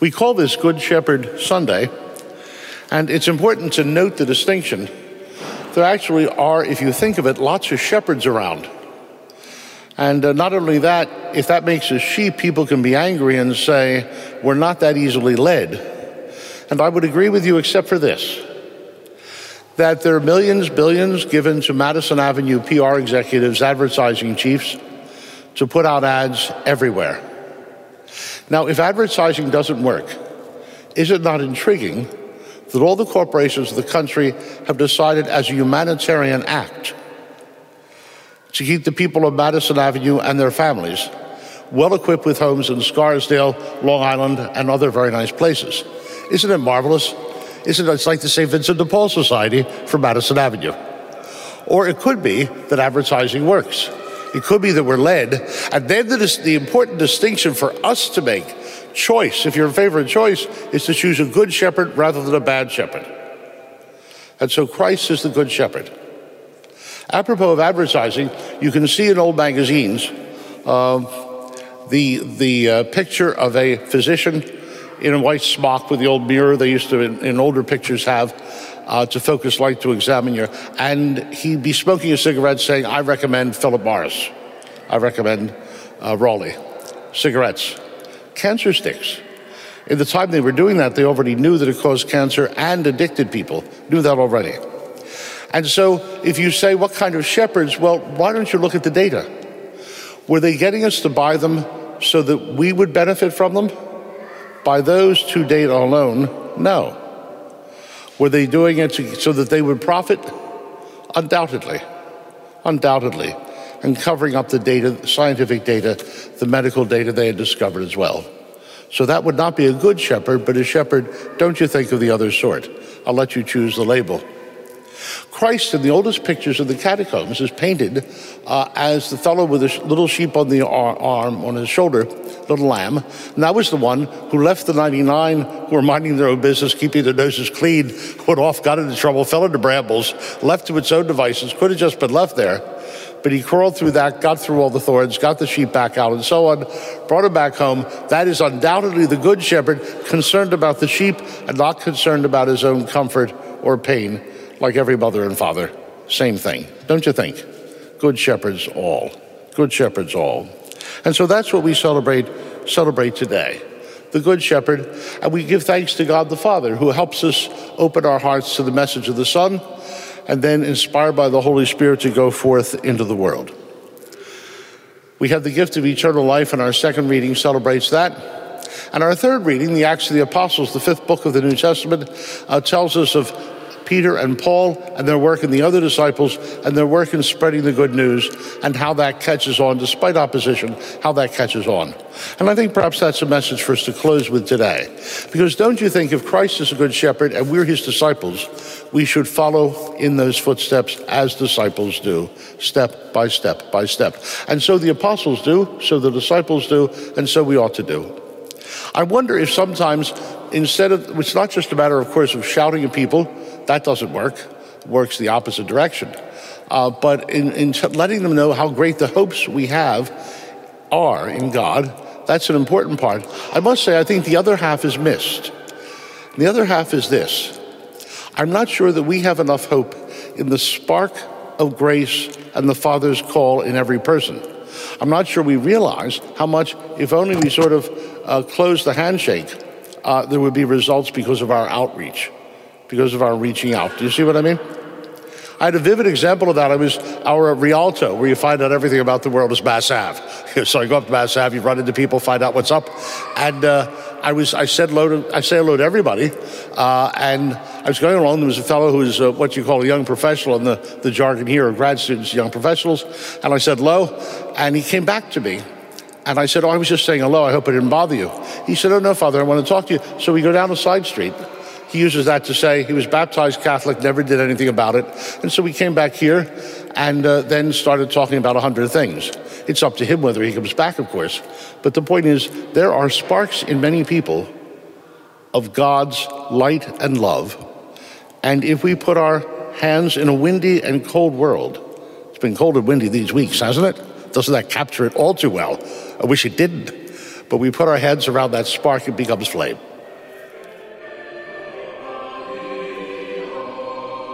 We call this Good Shepherd Sunday, and it's important to note the distinction. There actually are, if you think of it, lots of shepherds around. And uh, not only that, if that makes us sheep, people can be angry and say, we're not that easily led. And I would agree with you, except for this that there are millions, billions given to Madison Avenue PR executives, advertising chiefs to put out ads everywhere. Now, if advertising doesn't work, is it not intriguing that all the corporations of the country have decided as a humanitarian act to keep the people of Madison Avenue and their families well equipped with homes in Scarsdale, Long Island, and other very nice places? Isn't it marvelous? Isn't it? Like the St. Vincent de Paul Society for Madison Avenue. Or it could be that advertising works. It could be that we're led. And then the, the important distinction for us to make choice, if your favorite choice, is to choose a good shepherd rather than a bad shepherd. And so Christ is the good shepherd. Apropos of advertising, you can see in old magazines uh, the, the uh, picture of a physician in a white smock with the old mirror they used to, in, in older pictures, have uh, to focus light to examine you. And he'd be smoking a cigarette saying, I recommend Philip Morris. I recommend uh, Raleigh. Cigarettes. Cancer sticks. In the time they were doing that, they already knew that it caused cancer and addicted people, knew that already. And so if you say, what kind of shepherds? Well, why don't you look at the data? Were they getting us to buy them so that we would benefit from them? By those two data alone, no. Were they doing it so that they would profit? Undoubtedly. Undoubtedly. And covering up the data, scientific data, the medical data they had discovered as well. So that would not be a good shepherd, but a shepherd, don't you think of the other sort. I'll let you choose the label. Christ in the oldest pictures of the catacombs is painted uh, as the fellow with a little sheep on the arm, on his shoulder, little lamb. And that was the one who left the 99 who were minding their own business, keeping their noses clean, went off, got into trouble, fell into brambles, left to its own devices, could have just been left there. But he crawled through that, got through all the thorns, got the sheep back out, and so on, brought him back home. That is undoubtedly the good shepherd, concerned about the sheep and not concerned about his own comfort or pain like every mother and father. Same thing, don't you think? Good shepherds all. Good shepherds all. And so that's what we celebrate celebrate today. The Good Shepherd, and we give thanks to God the Father who helps us open our hearts to the message of the Son and then inspired by the Holy Spirit to go forth into the world. We have the gift of eternal life, and our second reading celebrates that. And our third reading, the Acts of the Apostles, the fifth book of the New Testament, uh, tells us of Peter and Paul and their work in the other disciples and their work in spreading the good news and how that catches on despite opposition, how that catches on. And I think perhaps that's a message for us to close with today. Because don't you think if Christ is a good shepherd and we're his disciples, we should follow in those footsteps as disciples do, step by step by step. And so the apostles do, so the disciples do, and so we ought to do. I wonder if sometimes instead of, it's not just a matter, of course, of shouting at people, that doesn't work. Works the opposite direction. Uh, but in, in letting them know how great the hopes we have are in God, that's an important part. I must say, I think the other half is missed. The other half is this I'm not sure that we have enough hope in the spark of grace and the Father's call in every person. I'm not sure we realize how much, if only we sort of uh, close the handshake, uh, there would be results because of our outreach because of our reaching out. Do you see what I mean? I had a vivid example of that. I was our Rialto, where you find out everything about the world is Mass Ave. so I go up to Mass Ave, you run into people, find out what's up. And uh, I was, I said hello to, I say hello to everybody. Uh, and I was going along, there was a fellow who was uh, what you call a young professional in the, the jargon here, grad students, young professionals. And I said hello, and he came back to me. And I said, oh, I was just saying hello, I hope I didn't bother you. He said, oh, no, Father, I want to talk to you. So we go down a side street. He uses that to say he was baptized Catholic, never did anything about it. And so we came back here and uh, then started talking about a hundred things. It's up to him whether he comes back, of course. But the point is, there are sparks in many people of God's light and love. And if we put our hands in a windy and cold world, it's been cold and windy these weeks, hasn't it? Doesn't that capture it all too well? I wish it didn't. but we put our heads around that spark, it becomes flame.